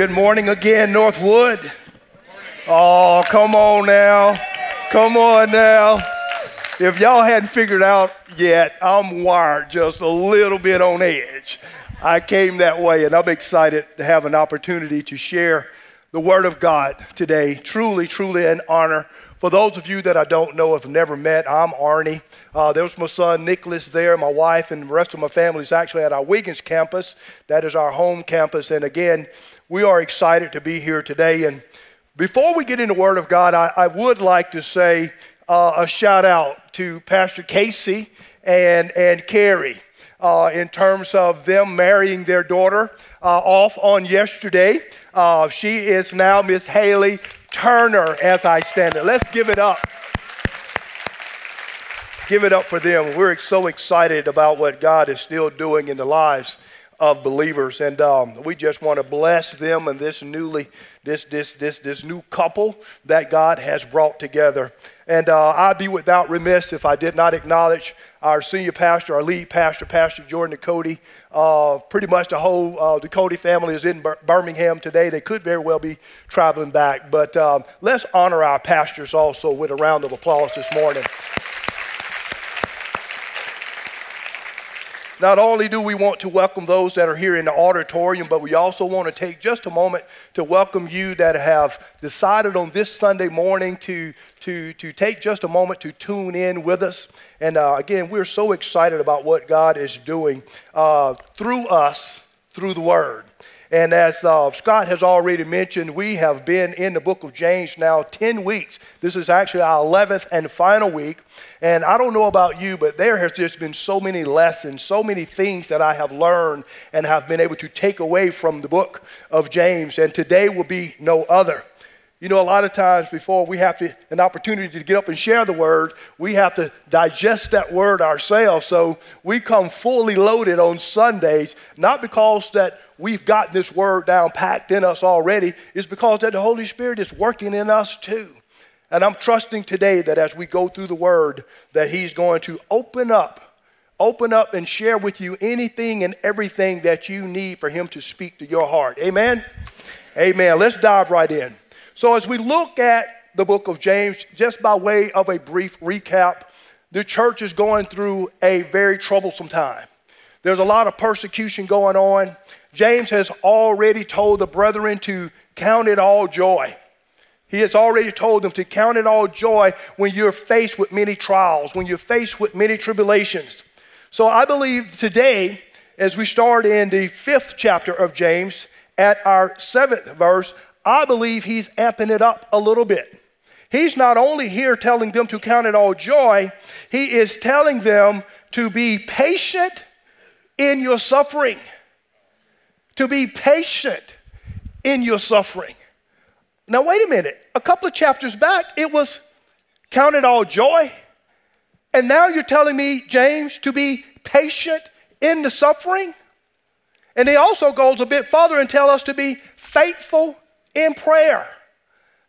Good morning again, Northwood. Oh, come on now. Come on now. If y'all hadn't figured out yet, I'm wired just a little bit on edge. I came that way, and I'm excited to have an opportunity to share the Word of God today. Truly, truly an honor. For those of you that I don't know, have never met, I'm Arnie. Uh, there's my son Nicholas there, my wife, and the rest of my family is actually at our Wiggins campus. That is our home campus. And again, we are excited to be here today. And before we get into Word of God, I, I would like to say uh, a shout out to Pastor Casey and, and Carrie uh, in terms of them marrying their daughter uh, off on yesterday. Uh, she is now Miss Haley Turner as I stand it. Let's give it up. Give it up for them. We're so excited about what God is still doing in the lives of believers. And um, we just want to bless them and this newly, this, this, this, this new couple that God has brought together. And uh, I'd be without remiss if I did not acknowledge our senior pastor, our lead pastor, Pastor Jordan Ducote. Uh, pretty much the whole uh, Ducote family is in Birmingham today. They could very well be traveling back. But um, let's honor our pastors also with a round of applause this morning. Not only do we want to welcome those that are here in the auditorium, but we also want to take just a moment to welcome you that have decided on this Sunday morning to, to, to take just a moment to tune in with us. And uh, again, we're so excited about what God is doing uh, through us, through the Word. And as uh, Scott has already mentioned, we have been in the book of James now 10 weeks. This is actually our 11th and final week. And I don't know about you, but there has just been so many lessons, so many things that I have learned and have been able to take away from the book of James. And today will be no other. You know, a lot of times before we have to, an opportunity to get up and share the word, we have to digest that word ourselves. So we come fully loaded on Sundays, not because that we've got this word down packed in us already, it's because that the Holy Spirit is working in us too. And I'm trusting today that as we go through the word, that He's going to open up, open up and share with you anything and everything that you need for Him to speak to your heart. Amen? Amen. Let's dive right in. So, as we look at the book of James, just by way of a brief recap, the church is going through a very troublesome time. There's a lot of persecution going on. James has already told the brethren to count it all joy. He has already told them to count it all joy when you're faced with many trials, when you're faced with many tribulations. So I believe today, as we start in the fifth chapter of James, at our seventh verse, I believe he's amping it up a little bit. He's not only here telling them to count it all joy, he is telling them to be patient in your suffering. To be patient in your suffering. Now, wait a minute. A couple of chapters back, it was count it all joy. And now you're telling me, James, to be patient in the suffering? And he also goes a bit further and tells us to be faithful in prayer.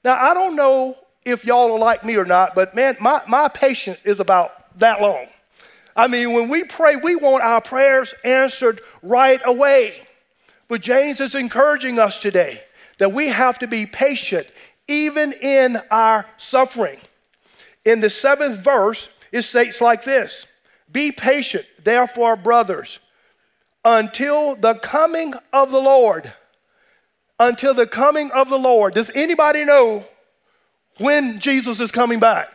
Now, I don't know if y'all are like me or not, but man, my, my patience is about that long. I mean, when we pray, we want our prayers answered right away. But James is encouraging us today that we have to be patient even in our suffering. In the seventh verse, it states like this Be patient, therefore, brothers, until the coming of the Lord. Until the coming of the Lord. Does anybody know when Jesus is coming back?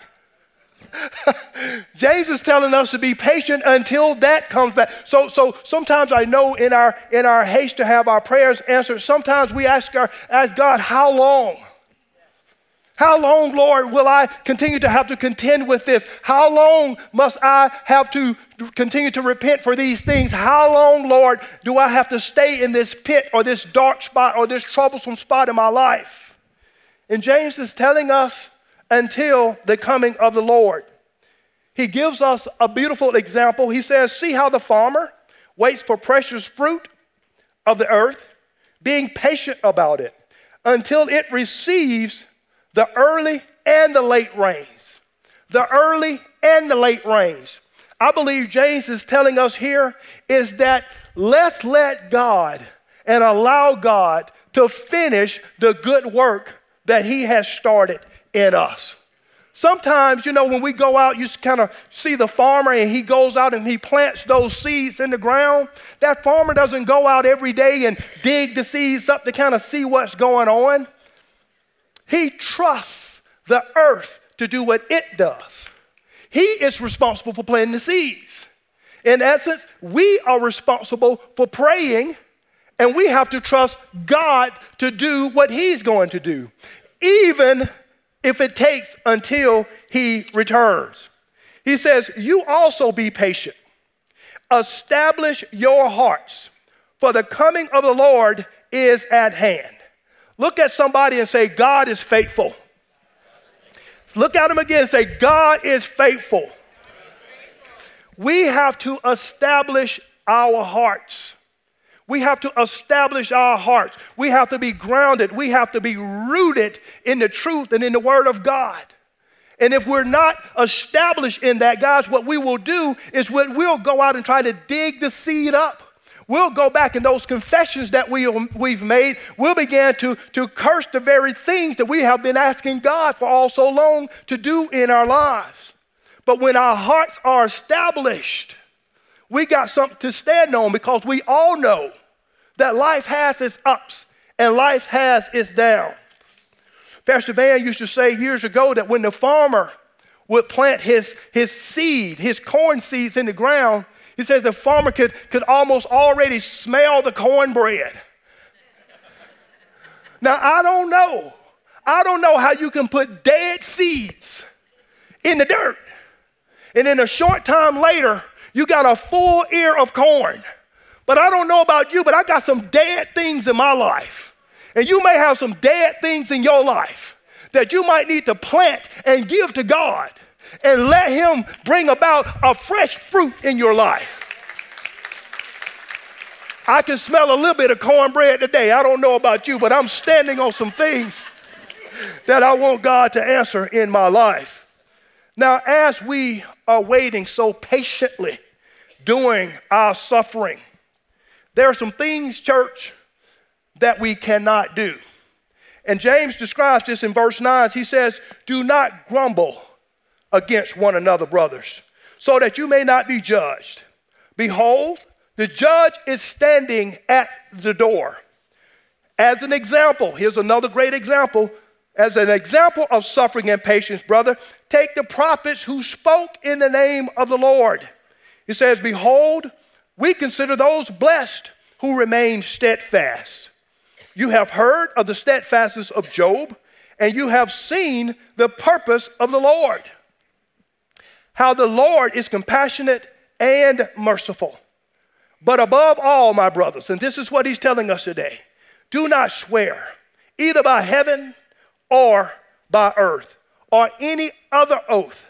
James is telling us to be patient until that comes back. So, so sometimes I know in our in our haste to have our prayers answered, sometimes we ask our ask God, how long? How long, Lord, will I continue to have to contend with this? How long must I have to continue to repent for these things? How long, Lord, do I have to stay in this pit or this dark spot or this troublesome spot in my life? And James is telling us until the coming of the Lord. He gives us a beautiful example. He says, See how the farmer waits for precious fruit of the earth, being patient about it until it receives the early and the late rains. The early and the late rains. I believe James is telling us here is that let's let God and allow God to finish the good work that He has started in us. Sometimes, you know, when we go out, you kind of see the farmer and he goes out and he plants those seeds in the ground. That farmer doesn't go out every day and dig the seeds up to kind of see what's going on. He trusts the earth to do what it does. He is responsible for planting the seeds. In essence, we are responsible for praying and we have to trust God to do what He's going to do, even if it takes until He returns. He says, You also be patient. Establish your hearts, for the coming of the Lord is at hand. Look at somebody and say, God is faithful. Look at him again and say, God is faithful. We have to establish our hearts. We have to establish our hearts. We have to be grounded. We have to be rooted in the truth and in the Word of God. And if we're not established in that, guys, what we will do is we'll go out and try to dig the seed up. We'll go back in those confessions that we, um, we've made. We'll begin to, to curse the very things that we have been asking God for all so long to do in our lives. But when our hearts are established, we got something to stand on because we all know that life has its ups and life has its downs. Pastor Van used to say years ago that when the farmer would plant his, his seed, his corn seeds in the ground, he says the farmer could, could almost already smell the cornbread. now, I don't know. I don't know how you can put dead seeds in the dirt. And then a short time later, you got a full ear of corn. But I don't know about you, but I got some dead things in my life. And you may have some dead things in your life that you might need to plant and give to God and let Him bring about a fresh fruit in your life. I can smell a little bit of cornbread today. I don't know about you, but I'm standing on some things that I want God to answer in my life. Now, as we are waiting so patiently during our suffering. There are some things, church, that we cannot do. And James describes this in verse 9. He says, Do not grumble against one another, brothers, so that you may not be judged. Behold, the judge is standing at the door. As an example, here's another great example. As an example of suffering and patience, brother, take the prophets who spoke in the name of the Lord. He says, Behold, we consider those blessed who remain steadfast. You have heard of the steadfastness of Job, and you have seen the purpose of the Lord. How the Lord is compassionate and merciful. But above all, my brothers, and this is what he's telling us today do not swear, either by heaven or by earth, or any other oath,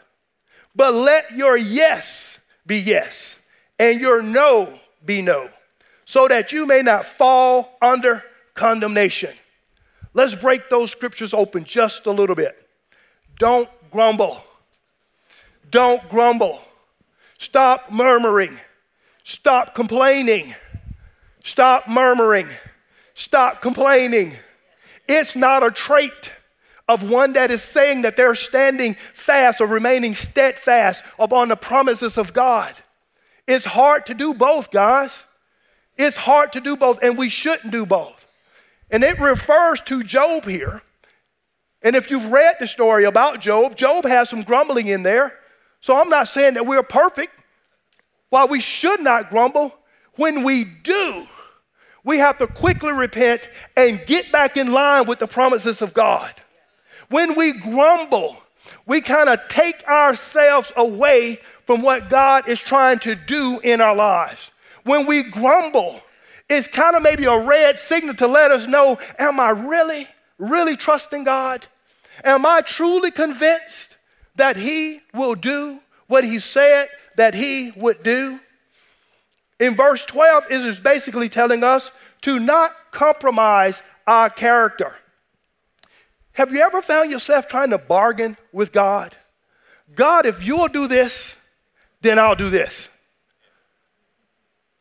but let your yes be yes, and your no be no, so that you may not fall under condemnation. Let's break those scriptures open just a little bit. Don't grumble. Don't grumble. Stop murmuring. Stop complaining. Stop murmuring. Stop complaining. It's not a trait of one that is saying that they're standing fast or remaining steadfast upon the promises of God. It's hard to do both, guys. It's hard to do both, and we shouldn't do both. And it refers to Job here. And if you've read the story about Job, Job has some grumbling in there. So I'm not saying that we're perfect. While we should not grumble, when we do, we have to quickly repent and get back in line with the promises of God. When we grumble, we kind of take ourselves away from what God is trying to do in our lives. When we grumble, it's kind of maybe a red signal to let us know Am I really, really trusting God? Am I truly convinced that He will do what He said that He would do? In verse 12, it is basically telling us to not compromise our character. Have you ever found yourself trying to bargain with God? God, if you'll do this, then I'll do this.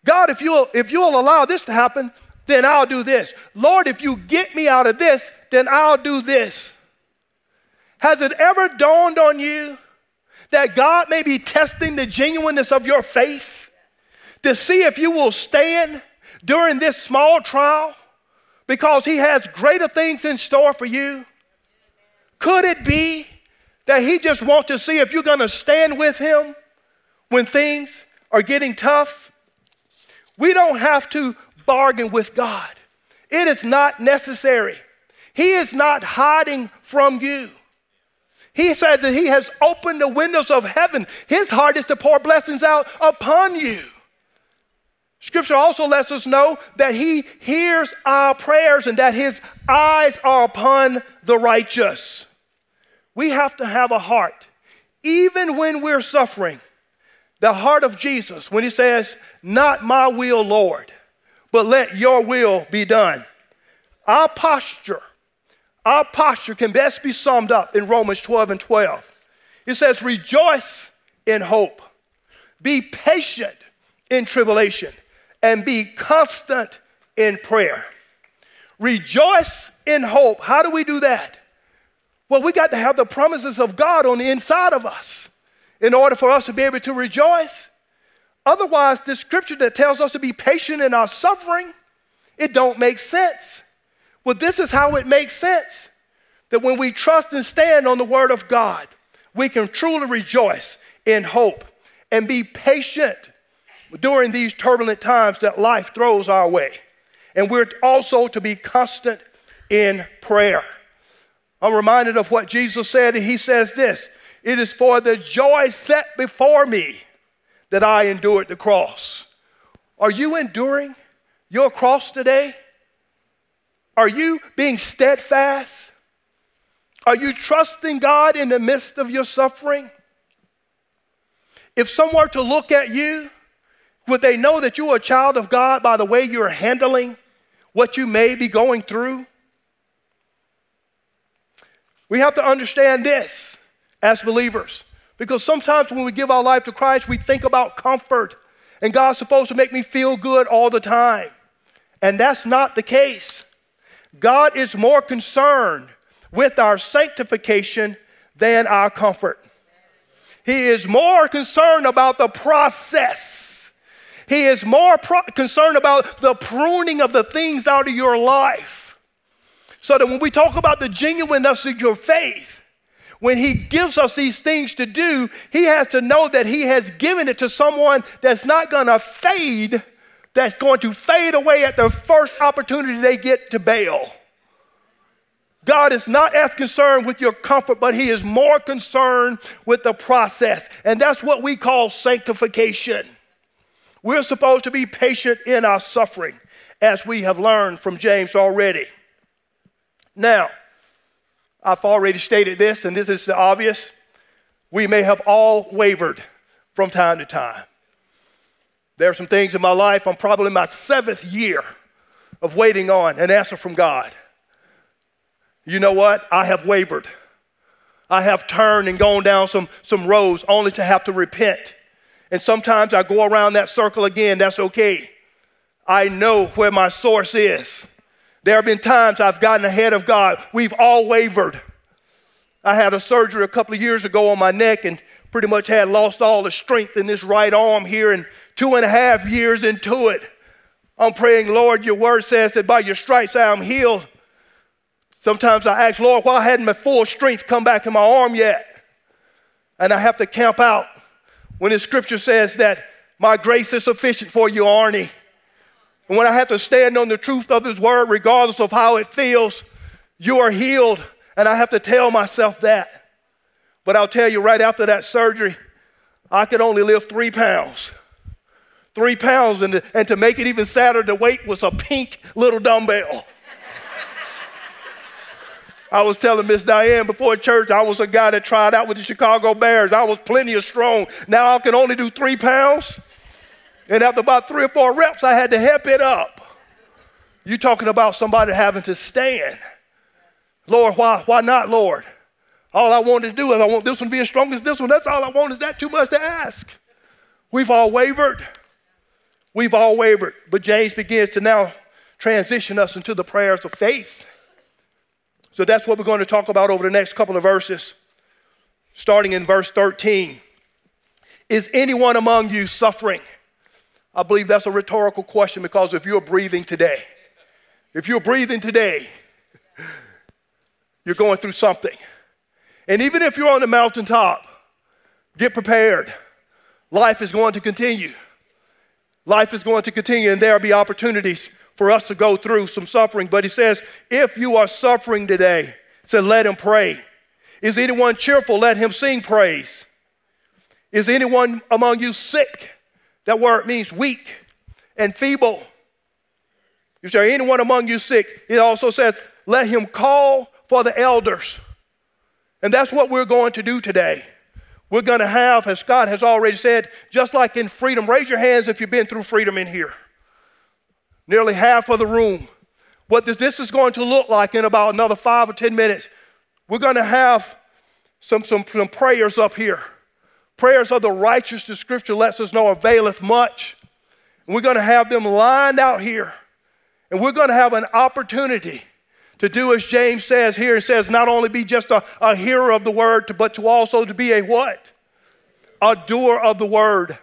God, if you'll, if you'll allow this to happen, then I'll do this. Lord, if you get me out of this, then I'll do this. Has it ever dawned on you that God may be testing the genuineness of your faith to see if you will stand during this small trial because He has greater things in store for you? Could it be that He just wants to see if you're going to stand with Him when things are getting tough? We don't have to bargain with God, it is not necessary. He is not hiding from you. He says that He has opened the windows of heaven. His heart is to pour blessings out upon you. Scripture also lets us know that He hears our prayers and that His eyes are upon the righteous. We have to have a heart, even when we're suffering, the heart of Jesus, when He says, Not my will, Lord, but let your will be done. Our posture our posture can best be summed up in Romans 12 and 12. It says, Rejoice in hope, be patient in tribulation, and be constant in prayer. Rejoice in hope. How do we do that? Well, we got to have the promises of God on the inside of us in order for us to be able to rejoice. Otherwise, the scripture that tells us to be patient in our suffering, it don't make sense. Well, this is how it makes sense that when we trust and stand on the word of God, we can truly rejoice in hope and be patient during these turbulent times that life throws our way. And we're also to be constant in prayer. I'm reminded of what Jesus said, and he says this It is for the joy set before me that I endured the cross. Are you enduring your cross today? Are you being steadfast? Are you trusting God in the midst of your suffering? If someone were to look at you, would they know that you are a child of God by the way you're handling what you may be going through? We have to understand this as believers because sometimes when we give our life to Christ, we think about comfort and God's supposed to make me feel good all the time. And that's not the case. God is more concerned with our sanctification than our comfort. He is more concerned about the process. He is more pro- concerned about the pruning of the things out of your life. So that when we talk about the genuineness of your faith, when He gives us these things to do, He has to know that He has given it to someone that's not going to fade that's going to fade away at the first opportunity they get to bail. God is not as concerned with your comfort, but He is more concerned with the process. And that's what we call sanctification. We're supposed to be patient in our suffering, as we have learned from James already. Now, I've already stated this, and this is obvious. We may have all wavered from time to time. There are some things in my life, I'm probably in my seventh year of waiting on an answer from God. You know what? I have wavered. I have turned and gone down some, some roads only to have to repent. And sometimes I go around that circle again. That's okay. I know where my source is. There have been times I've gotten ahead of God. We've all wavered. I had a surgery a couple of years ago on my neck and pretty much had lost all the strength in this right arm here. And two and a half years into it, I'm praying, Lord, your word says that by your stripes I am healed. Sometimes I ask, Lord, why hadn't my full strength come back in my arm yet? And I have to camp out when the scripture says that my grace is sufficient for you, Arnie. And when I have to stand on the truth of his word, regardless of how it feels, you are healed. And I have to tell myself that. But I'll tell you right after that surgery, I could only lift three pounds three pounds, and to, and to make it even sadder, the weight was a pink little dumbbell. I was telling Miss Diane before church, I was a guy that tried out with the Chicago Bears. I was plenty of strong. Now I can only do three pounds. And after about three or four reps, I had to help it up. You talking about somebody having to stand. Lord, why, why not, Lord? All I wanted to do is I want this one to be as strong as this one. That's all I want. Is that too much to ask? We've all wavered. We've all wavered, but James begins to now transition us into the prayers of faith. So that's what we're going to talk about over the next couple of verses, starting in verse 13. Is anyone among you suffering? I believe that's a rhetorical question because if you're breathing today, if you're breathing today, you're going through something. And even if you're on the mountaintop, get prepared. Life is going to continue. Life is going to continue, and there'll be opportunities for us to go through some suffering. But he says, if you are suffering today, said, let him pray. Is anyone cheerful? Let him sing praise. Is anyone among you sick? That word means weak and feeble. Is there anyone among you sick? It also says, let him call for the elders. And that's what we're going to do today. We're going to have, as Scott has already said, just like in freedom, raise your hands if you've been through freedom in here. Nearly half of the room. What this, this is going to look like in about another five or 10 minutes, we're going to have some, some, some prayers up here. Prayers of the righteous, the scripture lets us know, availeth much. And we're going to have them lined out here. And we're going to have an opportunity to do as James says here and says, not only be just a, a hearer of the word, but to also to be a what? A doer of the word.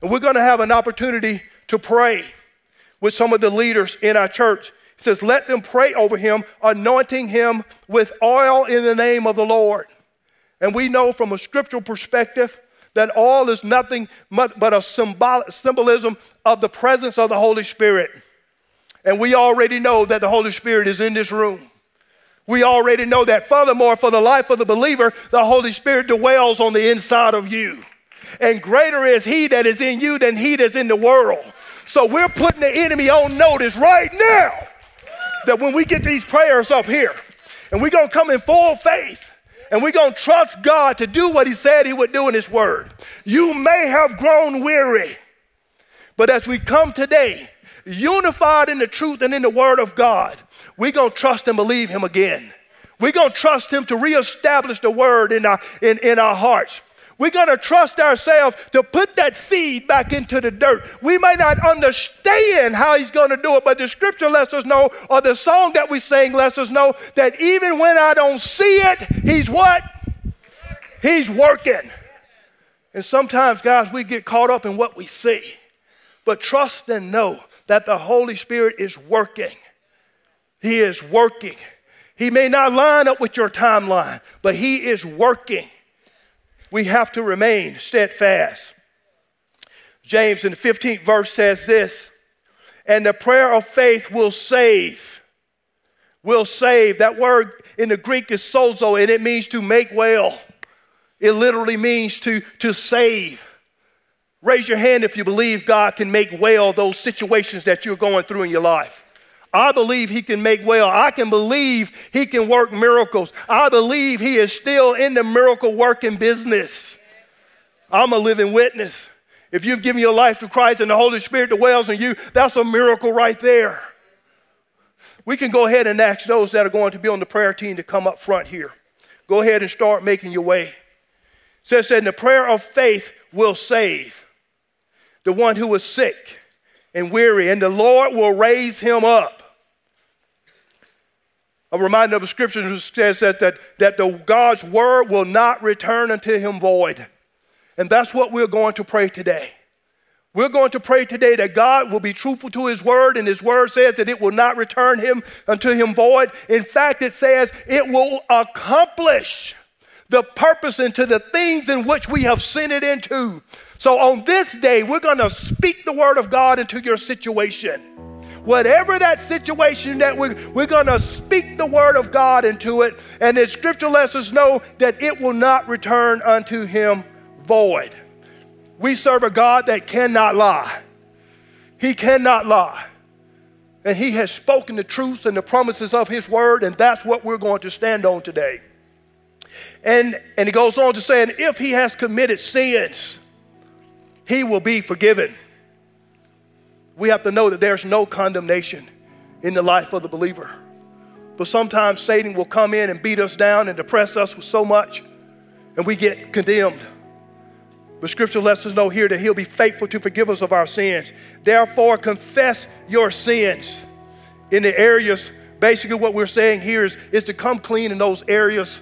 And we're going to have an opportunity to pray with some of the leaders in our church. He says, let them pray over him, anointing him with oil in the name of the Lord. And we know from a scriptural perspective that oil is nothing but a symbol, symbolism of the presence of the Holy Spirit. And we already know that the Holy Spirit is in this room. We already know that. Furthermore, for the life of the believer, the Holy Spirit dwells on the inside of you. And greater is He that is in you than He that's in the world. So we're putting the enemy on notice right now that when we get these prayers up here, and we're going to come in full faith, and we're going to trust God to do what He said He would do in His Word. You may have grown weary, but as we come today, unified in the truth and in the word of God, we're going to trust and believe him again. We're going to trust him to reestablish the word in our, in, in our hearts. We're going to trust ourselves to put that seed back into the dirt. We may not understand how he's going to do it, but the scripture lets us know, or the song that we sing lets us know that even when I don't see it, he's what? He's working. And sometimes, guys, we get caught up in what we see. But trust and know that the Holy Spirit is working. He is working. He may not line up with your timeline, but He is working. We have to remain steadfast. James in the 15th verse says this, and the prayer of faith will save. Will save. That word in the Greek is sozo, and it means to make well. It literally means to, to save. Raise your hand if you believe God can make well those situations that you're going through in your life. I believe He can make well. I can believe He can work miracles. I believe He is still in the miracle working business. I'm a living witness. If you've given your life to Christ and the Holy Spirit dwells in you, that's a miracle right there. We can go ahead and ask those that are going to be on the prayer team to come up front here. Go ahead and start making your way. It says that the prayer of faith will save the one who was sick and weary, and the Lord will raise him up. A reminder of a scripture who says that, that, that the God's word will not return unto him void. And that's what we're going to pray today. We're going to pray today that God will be truthful to his word, and his word says that it will not return him unto him void. In fact, it says it will accomplish the purpose into the things in which we have sent it into. So on this day, we're going to speak the word of God into your situation. Whatever that situation that we're, we're going to speak the word of God into it. And the scripture lets us know that it will not return unto him void. We serve a God that cannot lie. He cannot lie. And he has spoken the truths and the promises of his word, and that's what we're going to stand on today. And, and he goes on to say, and if he has committed sins, he will be forgiven. We have to know that there's no condemnation in the life of the believer. But sometimes Satan will come in and beat us down and depress us with so much, and we get condemned. But scripture lets us know here that he'll be faithful to forgive us of our sins. Therefore, confess your sins. in the areas. Basically, what we're saying here is, is to come clean in those areas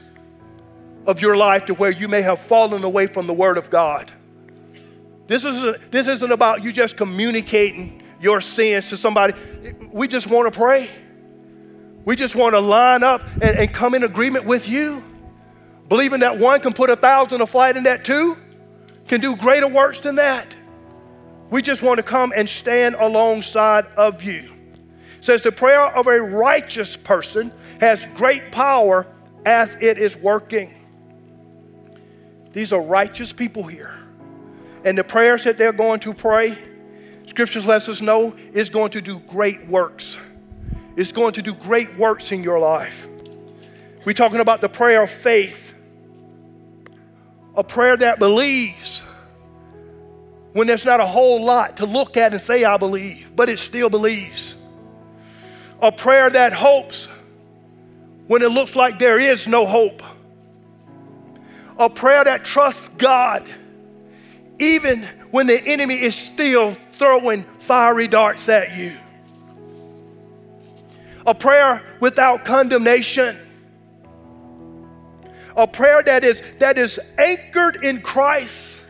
of your life to where you may have fallen away from the Word of God. This isn't, this isn't about you just communicating your sins to somebody. We just want to pray. We just want to line up and, and come in agreement with you, believing that one can put a thousand a flight and that two can do greater works than that. We just want to come and stand alongside of you. It says the prayer of a righteous person has great power as it is working. These are righteous people here. And the prayers that they're going to pray, scriptures lets us know is going to do great works. It's going to do great works in your life. We're talking about the prayer of faith, a prayer that believes when there's not a whole lot to look at and say, I believe, but it still believes. A prayer that hopes when it looks like there is no hope. A prayer that trusts God even when the enemy is still throwing fiery darts at you. A prayer without condemnation. A prayer that is, that is anchored in Christ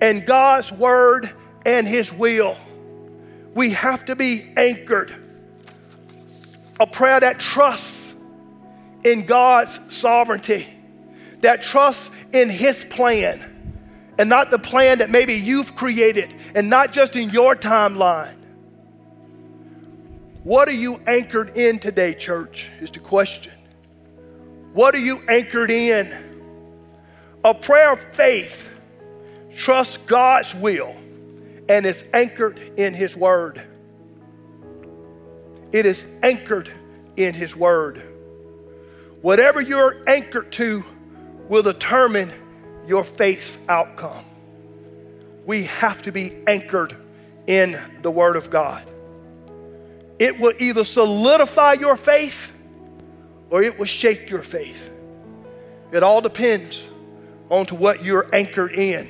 and God's word and his will. We have to be anchored. A prayer that trusts in God's sovereignty, that trusts in his plan and not the plan that maybe you've created and not just in your timeline. What are you anchored in today, church? Is the question. What are you anchored in? A prayer of faith trusts God's will and is anchored in His Word. It is anchored in His Word. Whatever you're anchored to will determine your faith's outcome. We have to be anchored in the Word of God. It will either solidify your faith or it will shake your faith. It all depends on to what you're anchored in.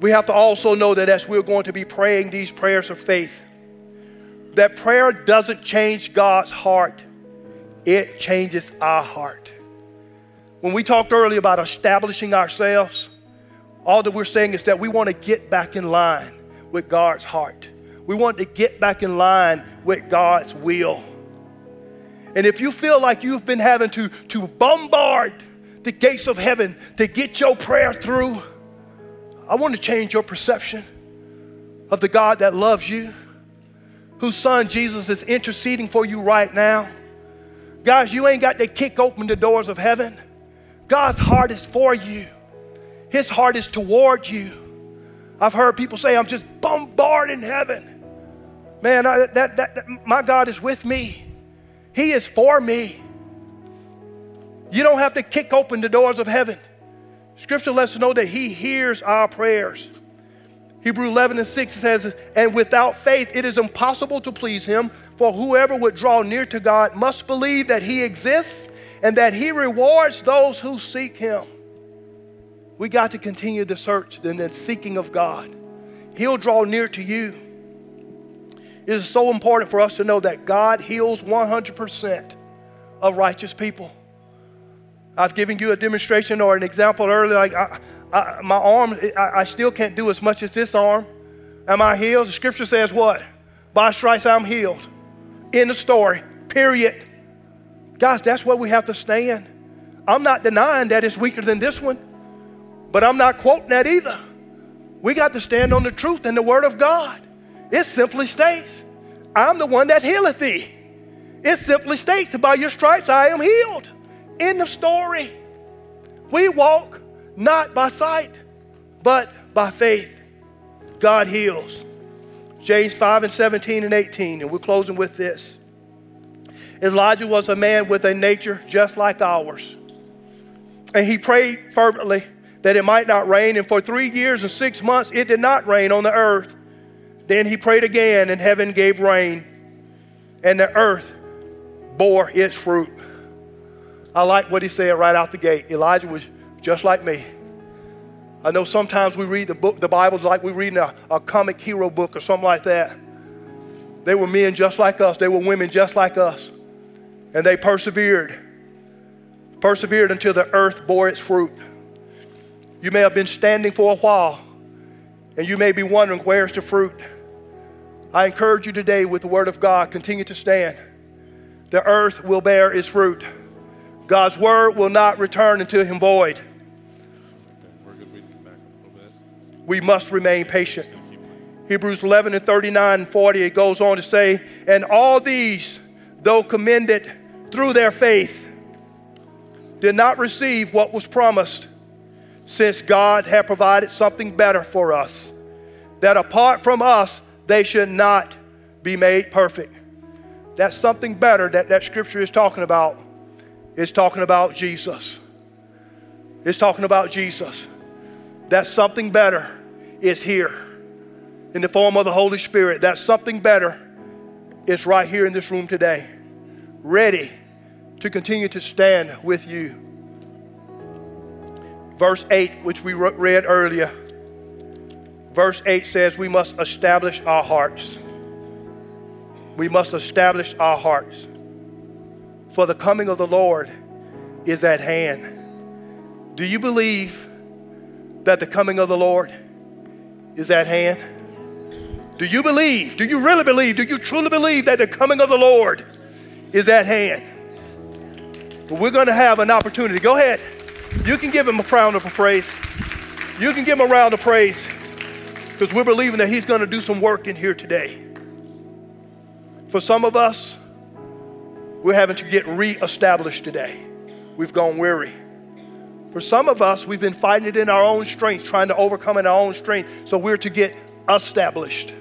We have to also know that as we're going to be praying these prayers of faith, that prayer doesn't change God's heart, it changes our heart. When we talked earlier about establishing ourselves, all that we're saying is that we want to get back in line with God's heart. We want to get back in line with God's will. And if you feel like you've been having to, to bombard the gates of heaven to get your prayer through, I want to change your perception of the God that loves you, whose son Jesus is interceding for you right now. Guys, you ain't got to kick open the doors of heaven. God's heart is for you, His heart is toward you. I've heard people say, I'm just bombarding heaven. Man, I, that, that, that, my God is with me. He is for me. You don't have to kick open the doors of heaven. Scripture lets us know that He hears our prayers. Hebrew 11 and 6 says, And without faith it is impossible to please Him, for whoever would draw near to God must believe that He exists and that He rewards those who seek Him. We got to continue the search and the seeking of God. He'll draw near to you. It is so important for us to know that God heals 100% of righteous people. I've given you a demonstration or an example earlier. Like I, I, my arm, I, I still can't do as much as this arm. Am I healed? The scripture says what? By stripes I'm healed. In the story, period. Guys, that's where we have to stand. I'm not denying that it's weaker than this one, but I'm not quoting that either. We got to stand on the truth and the word of God. It simply states, I'm the one that healeth thee. It simply states, by your stripes I am healed. In the story, we walk not by sight, but by faith. God heals. James 5 and 17 and 18, and we're closing with this. Elijah was a man with a nature just like ours. And he prayed fervently that it might not rain. And for three years and six months, it did not rain on the earth. Then he prayed again, and heaven gave rain, and the earth bore its fruit. I like what he said right out the gate. Elijah was just like me. I know sometimes we read the book, the Bible, like we read a, a comic hero book or something like that. They were men just like us, they were women just like us. And they persevered, persevered until the earth bore its fruit. You may have been standing for a while, and you may be wondering, where's the fruit? I encourage you today with the Word of God, continue to stand. The earth will bear its fruit. God's Word will not return unto Him void. We must remain patient. Hebrews 11 and 39 and 40, it goes on to say, And all these, though commended through their faith, did not receive what was promised, since God had provided something better for us, that apart from us, they should not be made perfect. That's something better that that scripture is talking about. It's talking about Jesus. It's talking about Jesus. That something better is here in the form of the Holy Spirit. That something better is right here in this room today, ready to continue to stand with you. Verse 8, which we read earlier Verse 8 says, We must establish our hearts. We must establish our hearts. For the coming of the Lord is at hand. Do you believe that the coming of the Lord is at hand? Do you believe? Do you really believe? Do you truly believe that the coming of the Lord is at hand? Well, we're going to have an opportunity. Go ahead. You can give him a round of praise. You can give him a round of praise because we're believing that He's going to do some work in here today. For some of us, we're having to get reestablished today. We've gone weary. For some of us, we've been fighting it in our own strength, trying to overcome in our own strength. So we're to get established.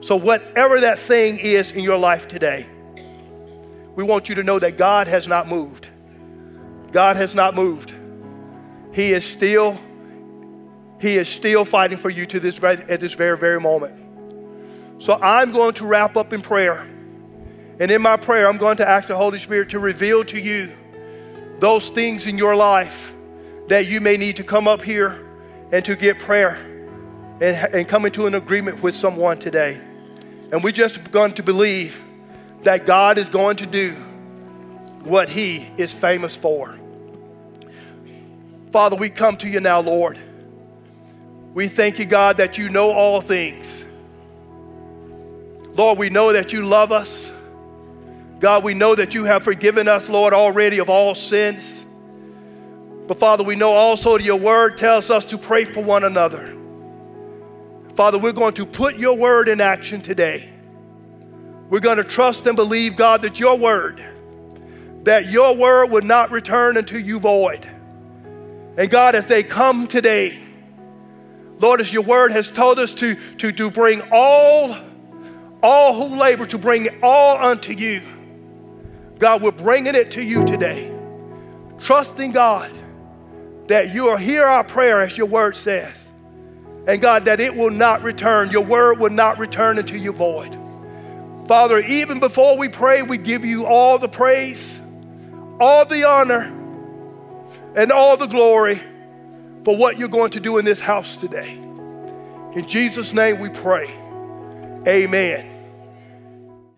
So, whatever that thing is in your life today, we want you to know that God has not moved. God has not moved. He is still he is still fighting for you to this at this very, very moment. So I'm going to wrap up in prayer. And in my prayer, I'm going to ask the Holy Spirit to reveal to you those things in your life that you may need to come up here and to get prayer and, and come into an agreement with someone today. And we just begun to believe that God is going to do what He is famous for. Father, we come to you now, Lord. We thank you, God, that you know all things. Lord, we know that you love us. God, we know that you have forgiven us, Lord, already of all sins. But Father, we know also that your word tells us to pray for one another. Father, we're going to put your word in action today. We're going to trust and believe, God, that your word, that your word would not return unto you void. And God, as they come today, Lord, as your word has told us to, to, to bring all, all who labor, to bring all unto you. God, we're bringing it to you today. Trusting God that you will hear our prayer as your word says. And God, that it will not return, your word will not return into you void. Father, even before we pray, we give you all the praise, all the honor, and all the glory for what you're going to do in this house today. In Jesus' name we pray. Amen.